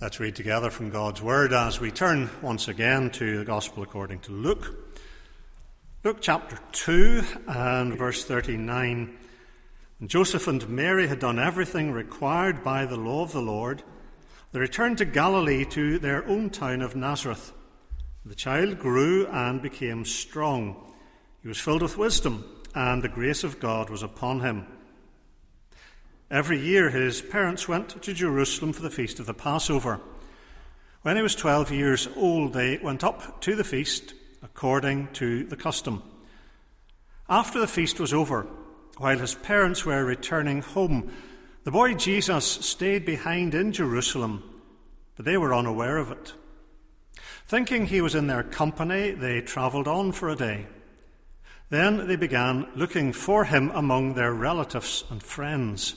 Let's read together from God's Word as we turn once again to the Gospel according to Luke. Luke chapter 2 and verse 39. And Joseph and Mary had done everything required by the law of the Lord. They returned to Galilee to their own town of Nazareth. The child grew and became strong. He was filled with wisdom, and the grace of God was upon him. Every year his parents went to Jerusalem for the feast of the Passover. When he was 12 years old, they went up to the feast according to the custom. After the feast was over, while his parents were returning home, the boy Jesus stayed behind in Jerusalem, but they were unaware of it. Thinking he was in their company, they travelled on for a day. Then they began looking for him among their relatives and friends.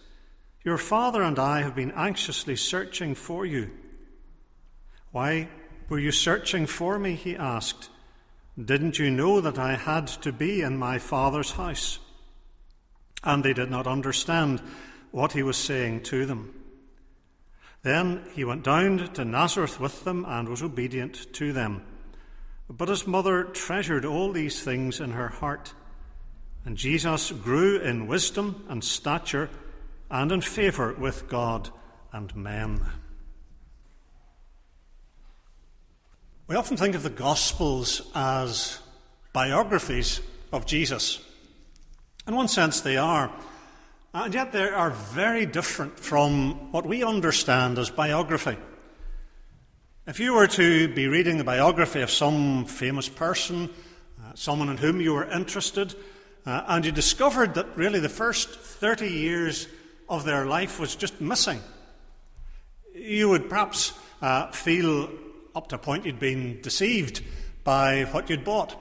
Your father and I have been anxiously searching for you. Why were you searching for me? He asked. Didn't you know that I had to be in my father's house? And they did not understand what he was saying to them. Then he went down to Nazareth with them and was obedient to them. But his mother treasured all these things in her heart. And Jesus grew in wisdom and stature and in favour with God and men. We often think of the Gospels as biographies of Jesus. In one sense, they are. And yet, they are very different from what we understand as biography. If you were to be reading the biography of some famous person, uh, someone in whom you were interested, uh, and you discovered that really the first 30 years of their life was just missing. You would perhaps uh, feel up to a point you'd been deceived by what you'd bought.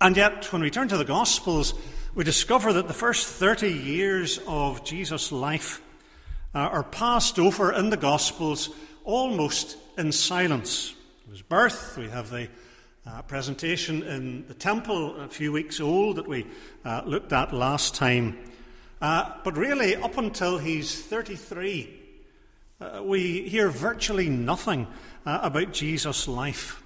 And yet, when we turn to the Gospels, we discover that the first 30 years of Jesus' life uh, are passed over in the Gospels almost in silence. His birth, we have the uh, presentation in the temple a few weeks old that we uh, looked at last time. Uh, but really, up until he's 33, uh, we hear virtually nothing uh, about Jesus' life.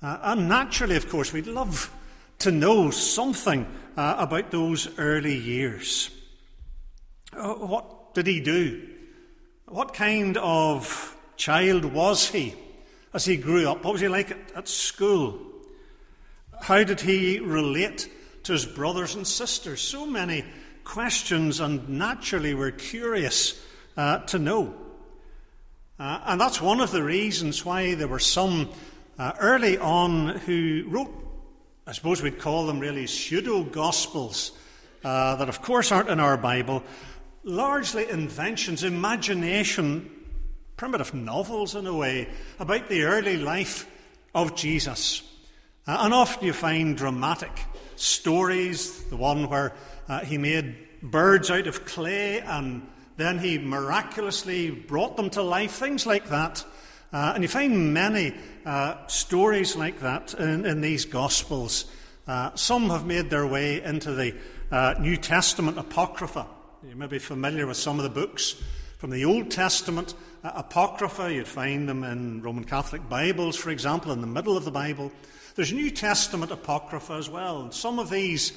Uh, and naturally, of course, we'd love to know something uh, about those early years. Uh, what did he do? What kind of child was he as he grew up? What was he like at, at school? How did he relate to his brothers and sisters? So many questions, and naturally we're curious uh, to know. Uh, and that's one of the reasons why there were some uh, early on who wrote, I suppose we'd call them really pseudo gospels, uh, that of course aren't in our Bible, largely inventions, imagination, primitive novels in a way, about the early life of Jesus. Uh, and often you find dramatic stories, the one where uh, he made birds out of clay and then he miraculously brought them to life, things like that. Uh, and you find many uh, stories like that in, in these Gospels. Uh, some have made their way into the uh, New Testament Apocrypha. You may be familiar with some of the books from the Old Testament uh, Apocrypha. You'd find them in Roman Catholic Bibles, for example, in the middle of the Bible. There's New Testament Apocrypha as well. And some of these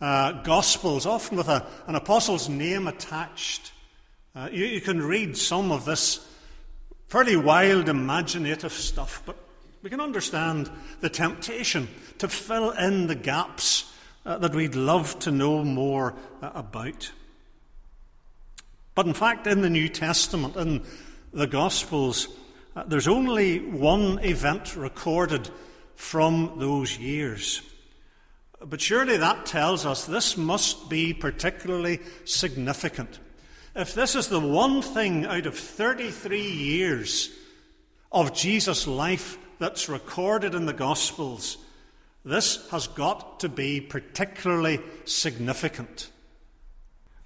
uh, Gospels, often with a, an apostle's name attached. Uh, you, you, can read some of this fairly wild, imaginative stuff, but we can understand the temptation to fill in the gaps uh, that we'd love to know more uh, about. But in fact, in the New Testament, in the Gospels, uh, there's only one event recorded from those years. But surely that tells us this must be particularly significant. If this is the one thing out of 33 years of Jesus' life that's recorded in the Gospels, this has got to be particularly significant.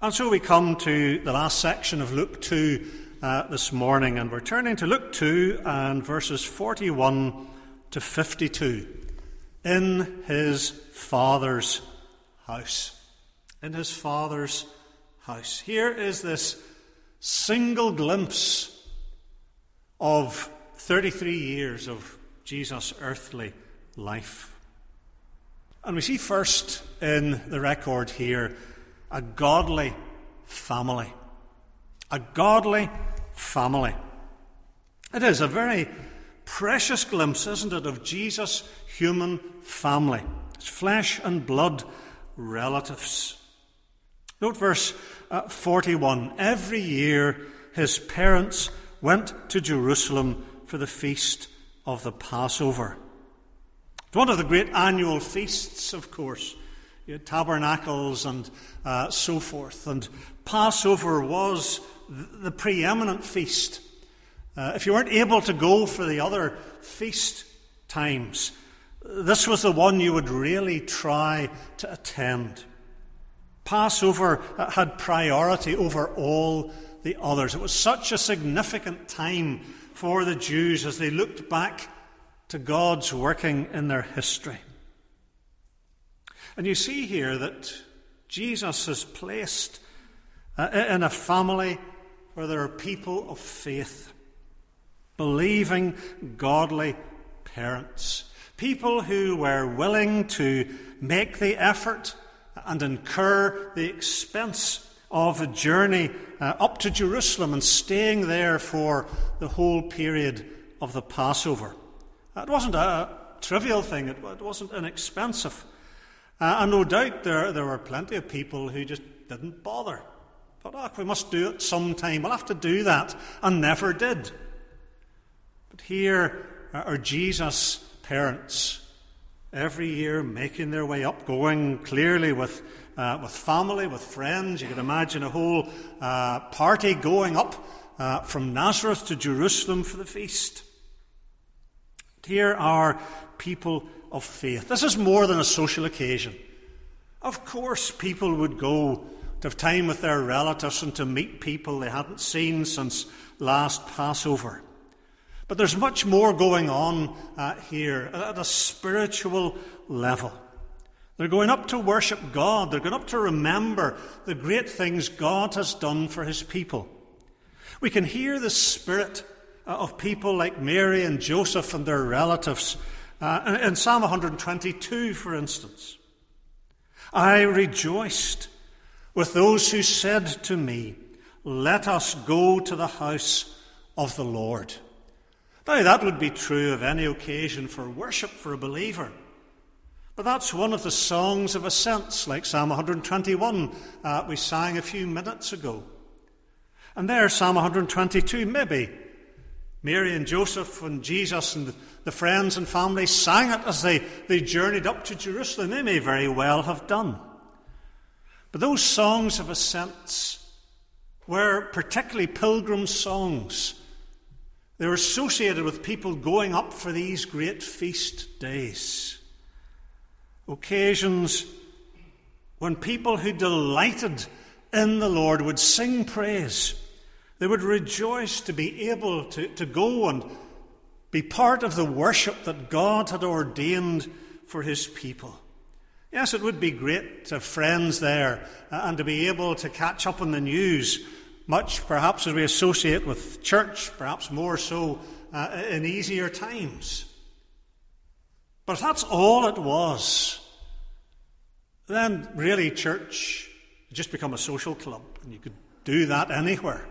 And so we come to the last section of Luke 2 uh, this morning, and we're turning to Luke 2 and verses 41 to 52 in his Father's house. In his Father's house. Here is this single glimpse of 33 years of Jesus' earthly life. And we see first in the record here a godly family. A godly family. It is a very precious glimpse, isn't it, of Jesus' human family, his flesh and blood relatives. Note verse uh, 41. Every year his parents went to Jerusalem for the feast of the Passover. It's one of the great annual feasts, of course. Tabernacles and uh, so forth. And Passover was the preeminent feast. Uh, if you weren't able to go for the other feast times, this was the one you would really try to attend. Passover had priority over all the others. It was such a significant time for the Jews as they looked back to God's working in their history. And you see here that Jesus is placed uh, in a family where there are people of faith, believing, godly parents, people who were willing to make the effort and incur the expense of a journey uh, up to Jerusalem and staying there for the whole period of the Passover. It wasn't a trivial thing, it, it wasn't inexpensive. Uh, and no doubt there, there were plenty of people who just didn't bother. But oh, we must do it sometime. We'll have to do that. And never did. But here are Jesus' parents every year making their way up, going clearly with, uh, with family, with friends. You can imagine a whole uh, party going up uh, from Nazareth to Jerusalem for the feast. Here are people of faith. This is more than a social occasion. Of course, people would go to have time with their relatives and to meet people they hadn't seen since last Passover. But there's much more going on uh, here at a spiritual level. They're going up to worship God. They're going up to remember the great things God has done for his people. We can hear the spirit uh, of people like Mary and Joseph and their relatives uh, in Psalm 122, for instance. I rejoiced with those who said to me, Let us go to the house of the Lord. Now, that would be true of any occasion for worship for a believer. But that's one of the songs of ascents, like Psalm 121 uh, we sang a few minutes ago. And there, Psalm 122, maybe Mary and Joseph and Jesus and the friends and family sang it as they, they journeyed up to Jerusalem. They may very well have done. But those songs of ascents were particularly pilgrim songs they were associated with people going up for these great feast days. Occasions when people who delighted in the Lord would sing praise. They would rejoice to be able to, to go and be part of the worship that God had ordained for his people. Yes, it would be great to have friends there and to be able to catch up on the news much perhaps as we associate with church, perhaps more so uh, in easier times. But if that's all it was, then really church just become a social club, and you could do that anywhere.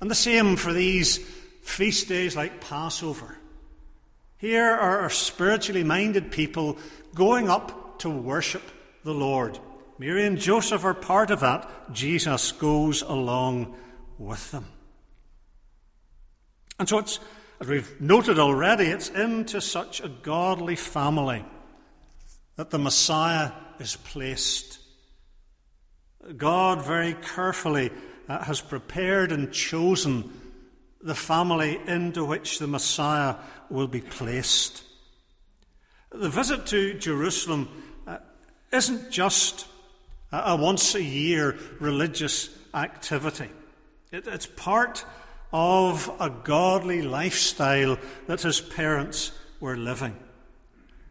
And the same for these feast days like Passover. Here are spiritually minded people going up to worship the Lord. Mary and Joseph are part of that. Jesus goes along with them. And so it's, as we've noted already, it's into such a godly family that the Messiah is placed. God very carefully uh, has prepared and chosen the family into which the Messiah will be placed. The visit to Jerusalem uh, isn't just a once a year religious activity, it, it's part of a godly lifestyle that his parents were living.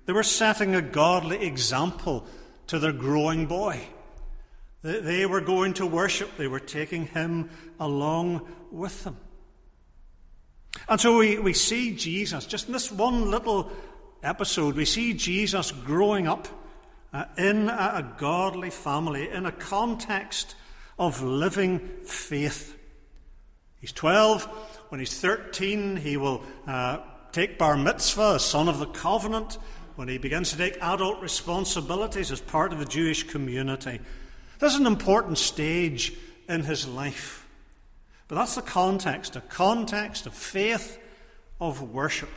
They were setting a godly example to their growing boy. They were going to worship, they were taking him along with them. And so we, we see Jesus, just in this one little episode, we see Jesus growing up uh, in a, a godly family, in a context of living faith. He's 12. When he's 13, he will uh, take bar mitzvah, a son of the covenant, when he begins to take adult responsibilities as part of the Jewish community. This is an important stage in his life. But that's the context, a context of faith, of worship.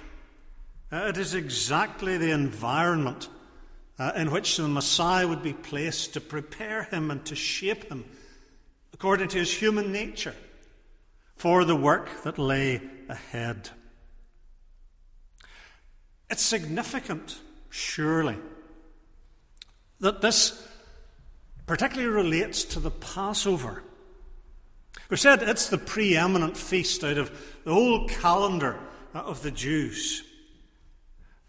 Uh, it is exactly the environment uh, in which the Messiah would be placed to prepare him and to shape him according to his human nature for the work that lay ahead. It's significant, surely, that this particularly relates to the Passover. We said it's the preeminent feast out of the whole calendar of the Jews.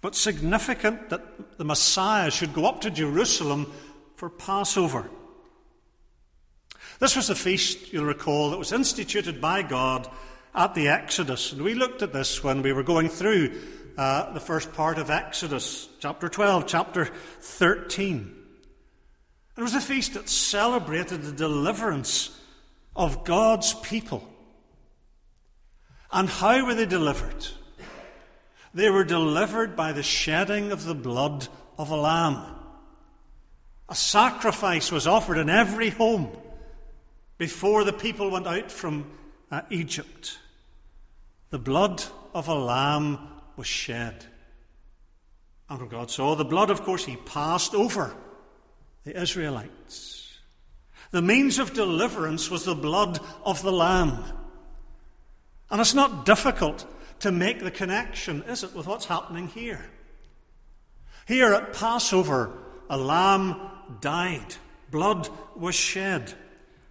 But significant that the Messiah should go up to Jerusalem for Passover. This was the feast, you'll recall, that was instituted by God at the Exodus. And we looked at this when we were going through uh, the first part of Exodus, chapter 12, chapter 13. It was a feast that celebrated the deliverance of God's people. And how were they delivered? They were delivered by the shedding of the blood of a lamb. A sacrifice was offered in every home before the people went out from uh, Egypt. The blood of a lamb was shed. And when God saw the blood, of course, he passed over the Israelites. The means of deliverance was the blood of the Lamb. And it's not difficult to make the connection, is it, with what's happening here? Here at Passover, a lamb died, blood was shed,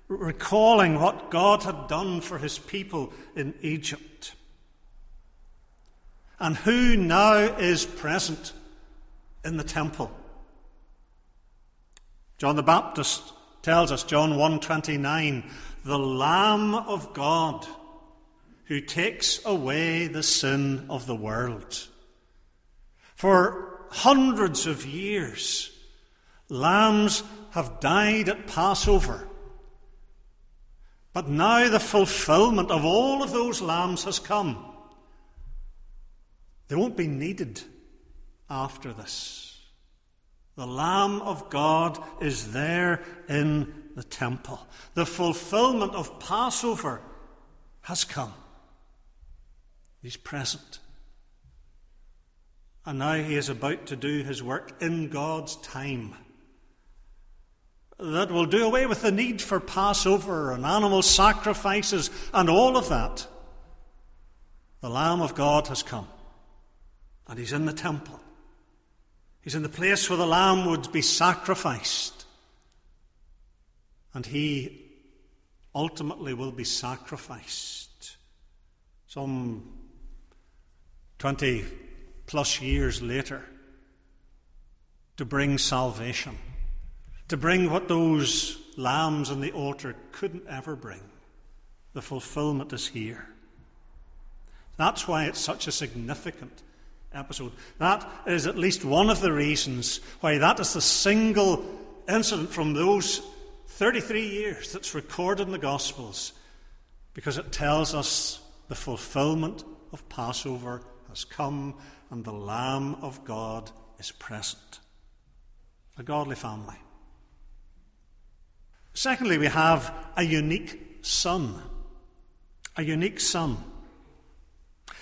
recalling what God had done for his people in Egypt. And who now is present in the temple? John the Baptist tells us John 1:29 the lamb of God who takes away the sin of the world for hundreds of years lambs have died at Passover but now the fulfillment of all of those lambs has come they won't be needed after this the Lamb of God is there in the temple. The fulfillment of Passover has come. He's present. And now he is about to do his work in God's time. That will do away with the need for Passover and animal sacrifices and all of that. The Lamb of God has come. And he's in the temple. He's in the place where the lamb would be sacrificed. And he ultimately will be sacrificed. Some 20 plus years later, to bring salvation, to bring what those lambs on the altar couldn't ever bring. The fulfillment is here. That's why it's such a significant episode. That is at least one of the reasons why that is the single incident from those 33 years that's recorded in the Gospels, because it tells us the fulfillment of Passover has come and the Lamb of God is present. A godly family. Secondly, we have a unique son. A unique son.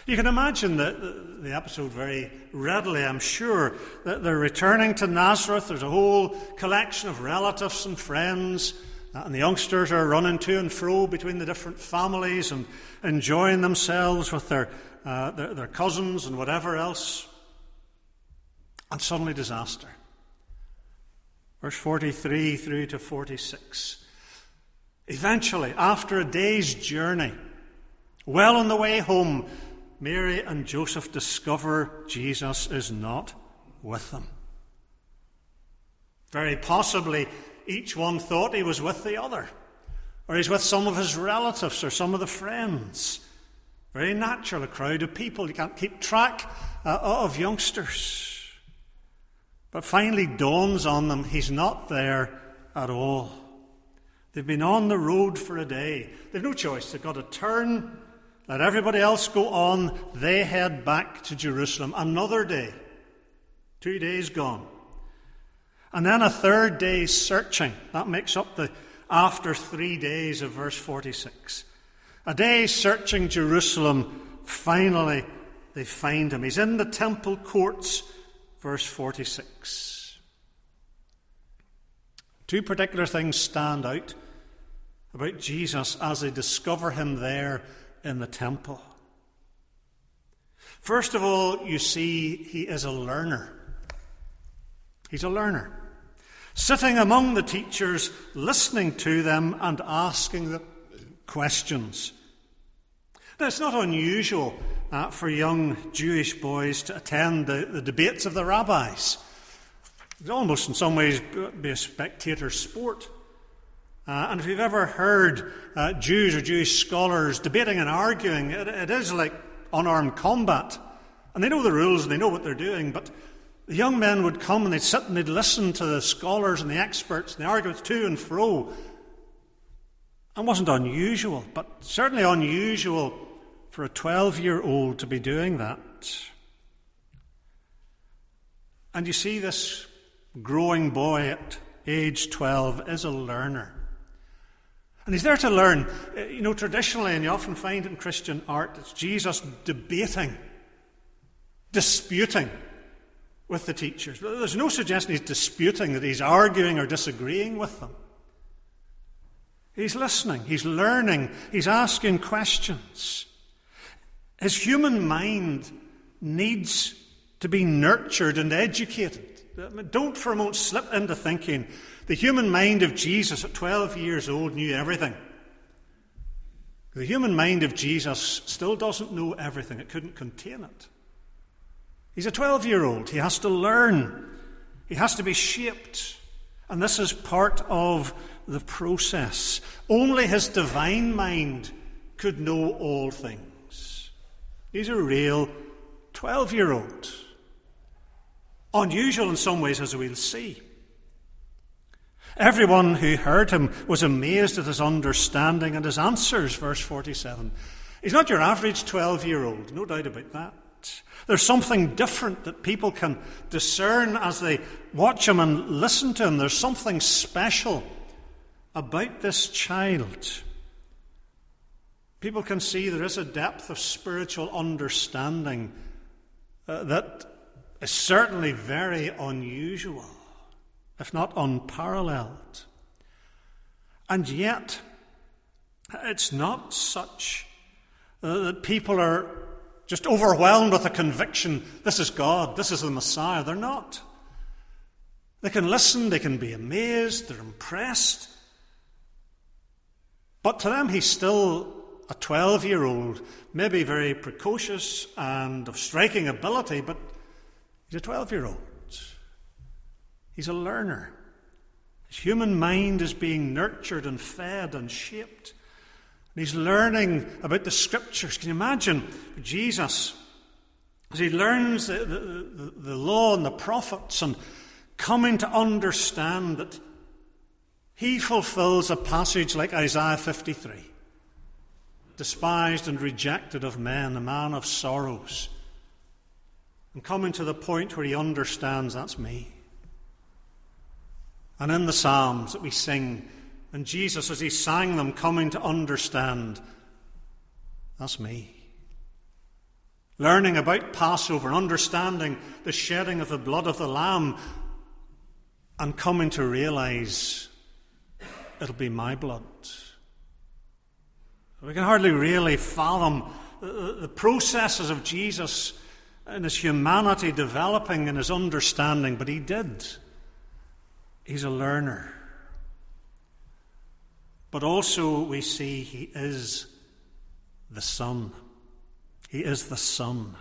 You can imagine the, the, episode very readily, I'm sure. That they're returning to Nazareth. There's a whole collection of relatives and friends and the youngsters are running to and fro between the different families and enjoying themselves with their, uh, their, their cousins and whatever else. And suddenly, disaster. Verse 43 through to 46. Eventually, after a day's journey, well on the way home, Mary and Joseph discover Jesus is not with them. Very possibly, each one thought he was with the other, or he's with some of his relatives or some of the friends. Very natural, a crowd of people. You can't keep track uh, of youngsters. But finally dawns on them he's not there at all. They've been on the road for a day. They've no choice. They've got to turn, let everybody else go on. They head back to Jerusalem. Another day. Two days gone. And then a third day searching. That makes up the after three days of verse 46. A day searching Jerusalem. Finally, they find him. He's in the temple courts, verse 46. Two particular things stand out about Jesus as they discover him there in the temple. First of all, you see he is a learner. He's a learner sitting among the teachers, listening to them and asking them questions. Now, it's not unusual uh, for young Jewish boys to attend the, the debates of the rabbis. It's almost in some ways be a spectator sport. Uh, and if you've ever heard uh, Jews or Jewish scholars debating and arguing, it, it is like unarmed combat. And they know the rules and they know what they're doing, but the young men would come and they'd sit and they'd listen to the scholars and the experts and the arguments to and fro. It wasn't unusual, but certainly unusual for a 12 year old to be doing that. And you see, this growing boy at age 12 is a learner. And he's there to learn. Uh, you know, traditionally, and you often find in Christian art, it's Jesus debating, disputing with the teachers. There's no suggestion he's disputing, that he's arguing or disagreeing with them. He's listening, he's learning, he's asking questions. His human mind needs to be nurtured and educated. Don't for a moment slip into thinking the human mind of Jesus at 12 years old knew everything. The human mind of Jesus still doesn't know everything, it couldn't contain it. He's a 12 year old. He has to learn, he has to be shaped. And this is part of the process. Only his divine mind could know all things. He's a real 12 year old. Unusual in some ways, as we'll see. Everyone who heard him was amazed at his understanding and his answers, verse 47. He's not your average 12 year old, no doubt about that. There's something different that people can discern as they watch him and listen to him. There's something special about this child. People can see there is a depth of spiritual understanding uh, that is certainly very unusual, if not unparalleled. And yet, it's not such uh, that people are just overwhelmed with a conviction this is God, this is the Messiah. They're not. They can listen, they can be amazed, they're impressed. But to them, he's still a 12 year old, maybe very precocious and of striking ability, but he's a 12 year old. He's a learner. His human mind is being nurtured and fed and shaped. And he's learning about the scriptures. Can you imagine Jesus as he learns the, the, the, law and the prophets and coming to understand that he fulfills a passage like Isaiah 53 despised and rejected of men, a man of sorrows. And coming to the point where he understands that's me. And in the Psalms that we sing, and Jesus, as he sang them, coming to understand that's me. Learning about Passover and understanding the shedding of the blood of the Lamb and coming to realize it'll be my blood. We can hardly really fathom the processes of Jesus and his humanity developing in his understanding, but he did. He's a learner. But also, we see he is the Son. He is the Son.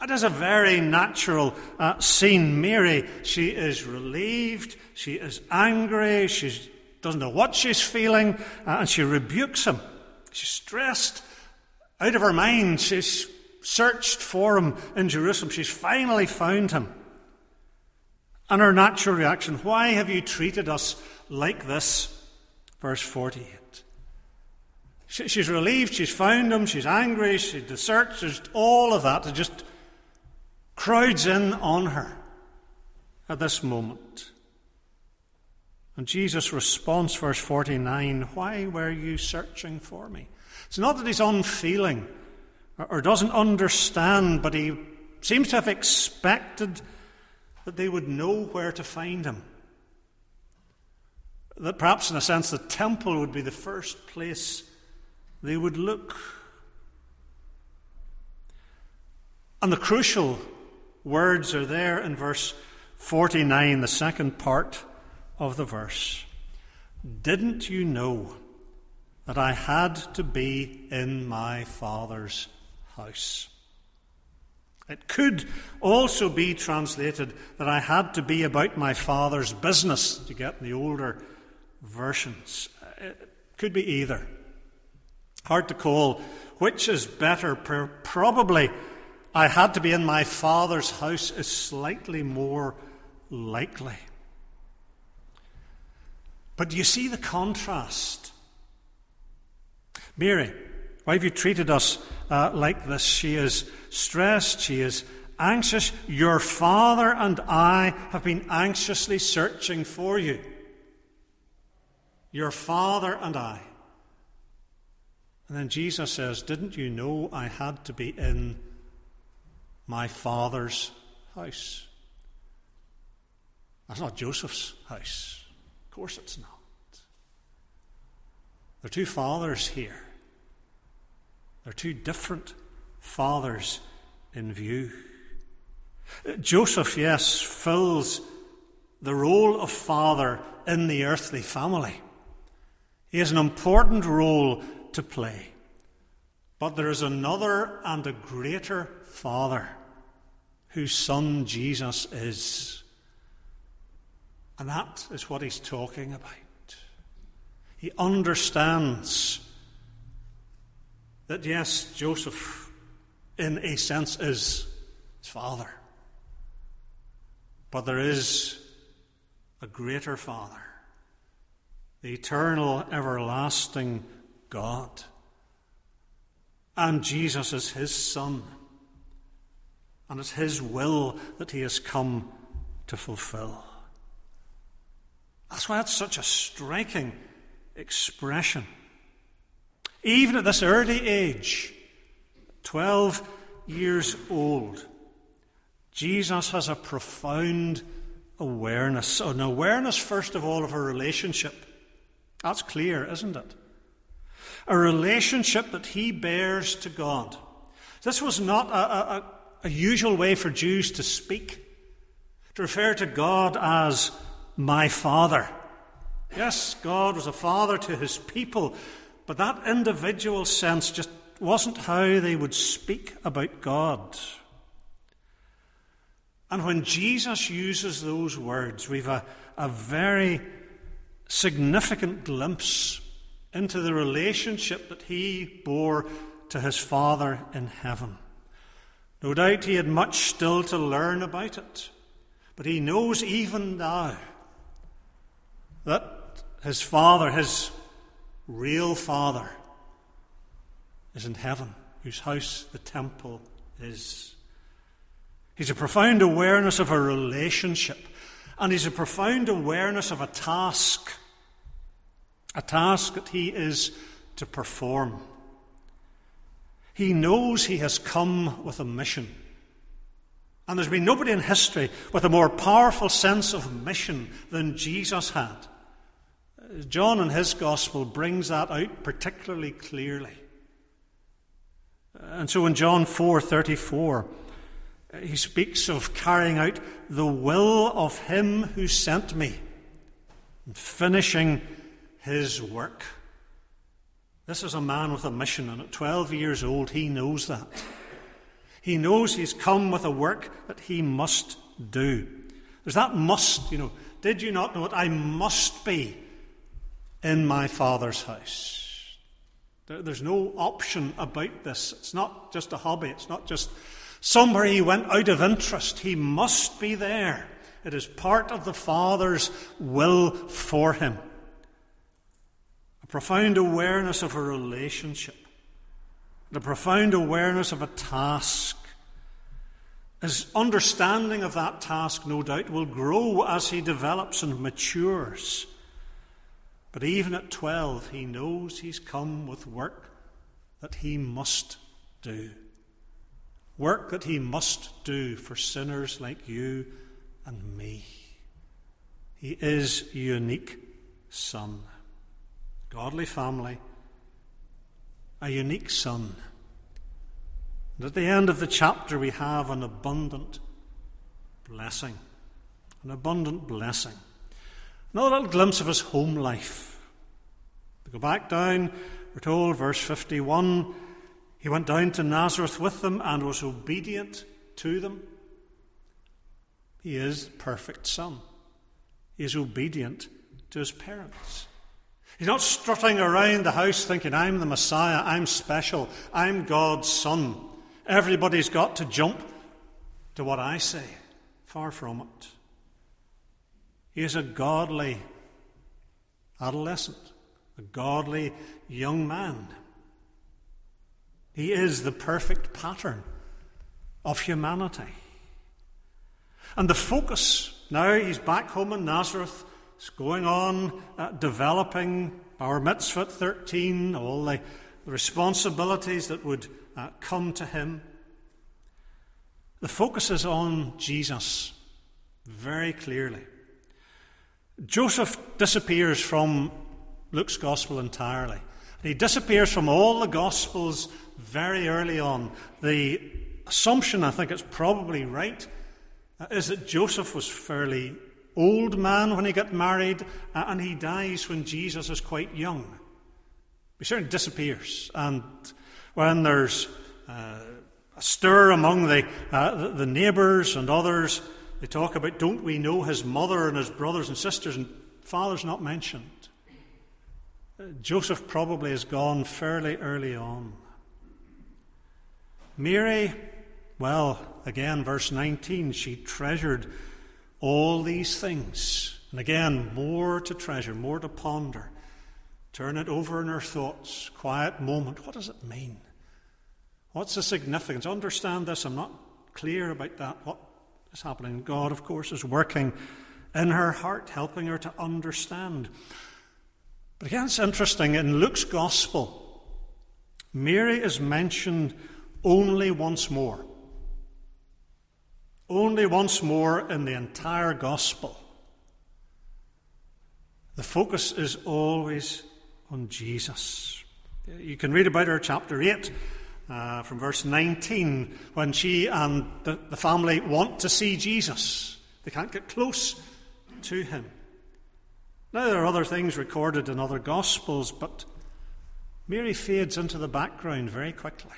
It is a very natural uh, scene. Mary, she is relieved, she is angry, she doesn't know what she's feeling, uh, and she rebukes him. She's stressed, out of her mind. She's searched for him in Jerusalem. She's finally found him. And her natural reaction, why have you treated us like this? Verse 48. She's relieved, she's found him, she's angry, she, the search, all of that. It just crowds in on her at this moment. And Jesus' response, verse 49 Why were you searching for me? It's not that he's unfeeling or doesn't understand, but he seems to have expected that they would know where to find him. That perhaps, in a sense, the temple would be the first place they would look. And the crucial words are there in verse 49, the second part of the verse. Didn't you know that I had to be in my Father's house? It could also be translated that I had to be about my Father's business, to get in the older versions. It could be either. Hard to call which is better. Probably I had to be in my Father's house is slightly more likely. But do you see the contrast? Mary, why have you treated us uh, like this? She is stressed, she is anxious. Your father and I have been anxiously searching for you. Your father and I. And then Jesus says, Didn't you know I had to be in my father's house? That's not Joseph's house course it's not. There are two fathers here. There are two different fathers in view. Joseph, yes, fills the role of father in the earthly family. He has an important role to play. But there is another and a greater father whose son Jesus is. And that is what he's talking about. He understands that, yes, Joseph, in a sense, is his father. But there is a greater Father, the eternal, everlasting God. And Jesus is his Son. And it's his will that he has come to fulfill. That's why it's such a striking expression. Even at this early age, 12 years old, Jesus has a profound awareness. An awareness, first of all, of a relationship. That's clear, isn't it? A relationship that he bears to God. This was not a, a, a usual way for Jews to speak, to refer to God as my Father. Yes, God was a father to his people, but that individual sense just wasn't how they would speak about God. And when Jesus uses those words, we've a, a very significant glimpse into the relationship that he bore to his Father in heaven. No doubt he had much still to learn about it, but he knows even now that his father, his real father, is in heaven, whose house the temple is. He's a profound awareness of a relationship, and he's a profound awareness of a task, a task that he is to perform. He knows he has come with a mission. And there's been nobody in history with a more powerful sense of mission than Jesus had. John in his gospel brings that out particularly clearly. And so in John 4:34 he speaks of carrying out the will of him who sent me and finishing his work. This is a man with a mission, and at 12 years old, he knows that. He knows he's come with a work that he must do. There's that must, you know. Did you not know it? I must be in my Father's house. There's no option about this. It's not just a hobby, it's not just somewhere he went out of interest. He must be there. It is part of the Father's will for him. A profound awareness of a relationship, the profound awareness of a task. His understanding of that task, no doubt, will grow as he develops and matures. But even at 12, he knows he's come with work that he must do. Work that he must do for sinners like you and me. He is a unique son. Godly family, a unique son. And at the end of the chapter, we have an abundant blessing. An abundant blessing. Another little glimpse of his home life. We go back down, we're told, verse 51 he went down to Nazareth with them and was obedient to them. He is the perfect son. He is obedient to his parents. He's not strutting around the house thinking, I'm the Messiah, I'm special, I'm God's son. Everybody's got to jump to what I say. Far from it. He is a godly adolescent, a godly young man. He is the perfect pattern of humanity. And the focus now, he's back home in Nazareth, is going on uh, developing bar mitzvah 13, all the responsibilities that would uh, come to him. The focus is on Jesus very clearly. Joseph disappears from Luke's gospel entirely. He disappears from all the gospels very early on. The assumption, I think it's probably right, uh, is that Joseph was fairly old man when he got married, uh, and he dies when Jesus is quite young. He certainly disappears. And when there's uh, a stir among the, uh, the, the neighbours and others, they talk about, don't we know his mother and his brothers and sisters, and father's not mentioned. Uh, Joseph probably has gone fairly early on. Mary, well, again, verse 19, she treasured all these things. And again, more to treasure, more to ponder. Turn it over in her thoughts. Quiet moment. What does it mean? What's the significance? Understand this. I'm not clear about that. What is happening? God, of course, is working in her heart, helping her to understand. But again, it's interesting. In Luke's Gospel, Mary is mentioned only once more. Only once more in the entire gospel. The focus is always on Jesus. You can read about her, chapter 8, uh, from verse 19, when she and the, the family want to see Jesus. They can't get close to him. Now, there are other things recorded in other Gospels, but Mary fades into the background very quickly.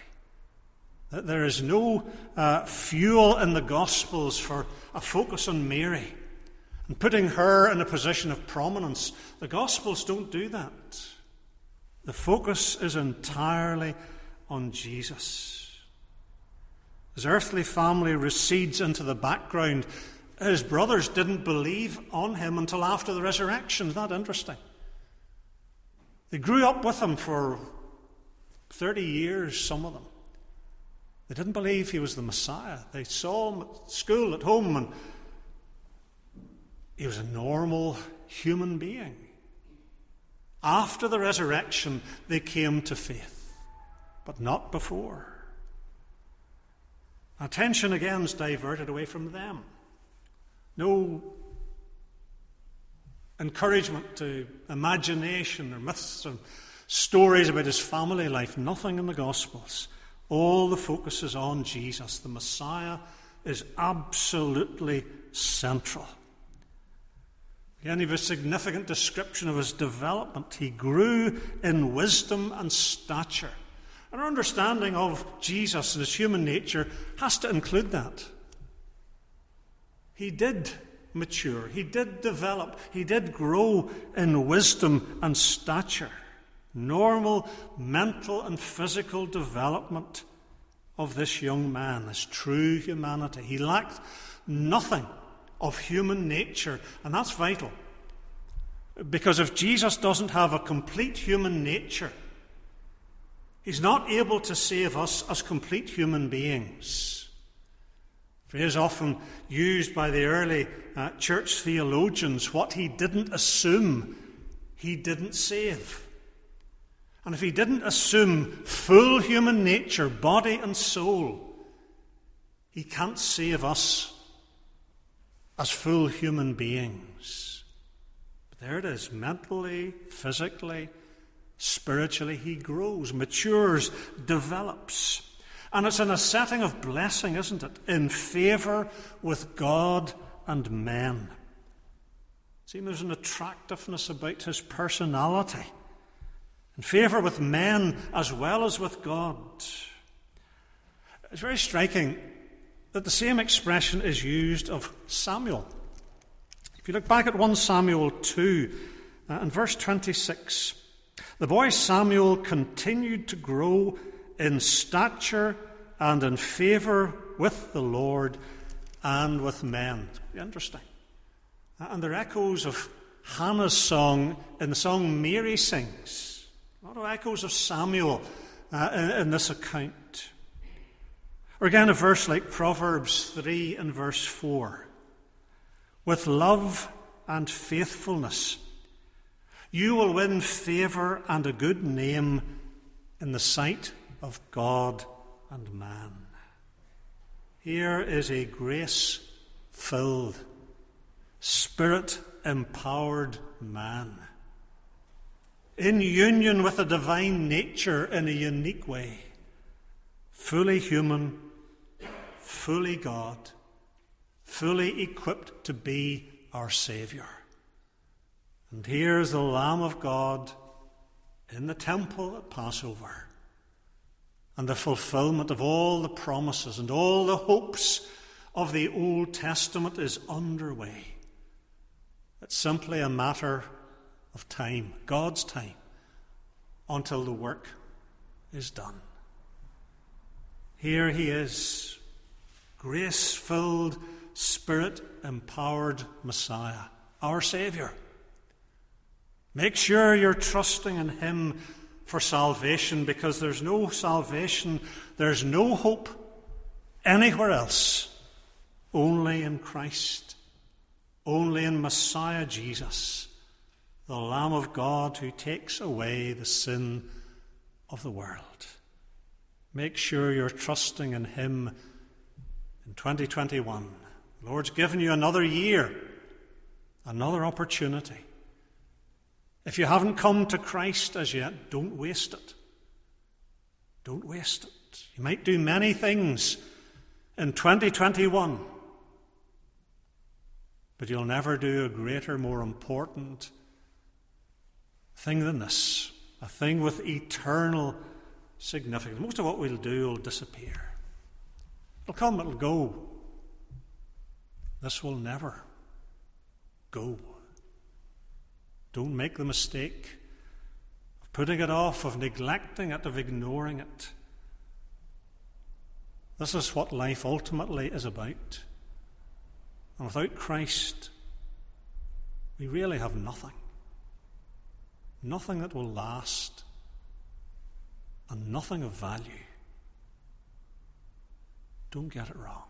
That there is no uh, fuel in the Gospels for a focus on Mary and putting her in a position of prominence. The Gospels don't do that. The focus is entirely on Jesus. His earthly family recedes into the background. His brothers didn't believe on him until after the resurrection. Isn't that interesting? They grew up with him for 30 years, some of them. They didn't believe he was the Messiah. They saw him at school, at home, and he was a normal human being. After the resurrection, they came to faith, but not before. Attention again is diverted away from them. No encouragement to imagination or myths or stories about his family life. Nothing in the Gospels. All the focus is on Jesus. The Messiah is absolutely central. Again, has a significant description of his development. He grew in wisdom and stature. And our understanding of Jesus and his human nature has to include that. He did mature, he did develop, he did grow in wisdom and stature. Normal mental and physical development of this young man, this true humanity. He lacked nothing of human nature, and that's vital. Because if Jesus doesn't have a complete human nature, he's not able to save us as complete human beings. Phrase often used by the early uh, church theologians what he didn't assume, he didn't save. And if he didn't assume full human nature, body and soul, he can't save us as full human beings. But there it is mentally, physically, spiritually, he grows, matures, develops. And it's in a setting of blessing, isn't it? In favour with God and men. See, there's an attractiveness about his personality. In favour with men as well as with God. It's very striking that the same expression is used of Samuel. If you look back at 1 Samuel 2 uh, and verse 26, the boy Samuel continued to grow in stature and in favour with the Lord and with men. Interesting. And there are echoes of Hannah's song in the song Mary sings. A lot of echoes of Samuel uh, in, in this account. Or again, a verse like Proverbs 3 and verse 4. With love and faithfulness, you will win favour and a good name in the sight of God and man. Here is a grace filled, spirit empowered man, in union with a divine nature in a unique way, fully human fully God, fully equipped to be our Saviour. And here's the Lamb of God in the temple at Passover. And the fulfillment of all the promises and all the hopes of the Old Testament is underway. It's simply a matter of time, God's time, until the work is done. Here he is, grace filled, spirit empowered Messiah, our Saviour. Make sure you're trusting in Him for salvation because there's no salvation, there's no hope anywhere else, only in Christ, only in Messiah Jesus, the Lamb of God who takes away the sin of the world. Make sure you're trusting in Him in 2021. The Lord's given you another year, another opportunity. If you haven't come to Christ as yet, don't waste it. Don't waste it. You might do many things in 2021, but you'll never do a greater, more important thing than this a thing with eternal significance. Most of what we'll do will disappear. It'll come, it'll go. This will never go. Don't make the mistake of putting it off, of neglecting it, of ignoring it. This is what life ultimately is about. And without Christ, we really have nothing. Nothing that will last, and nothing of value. Don't get it wrong.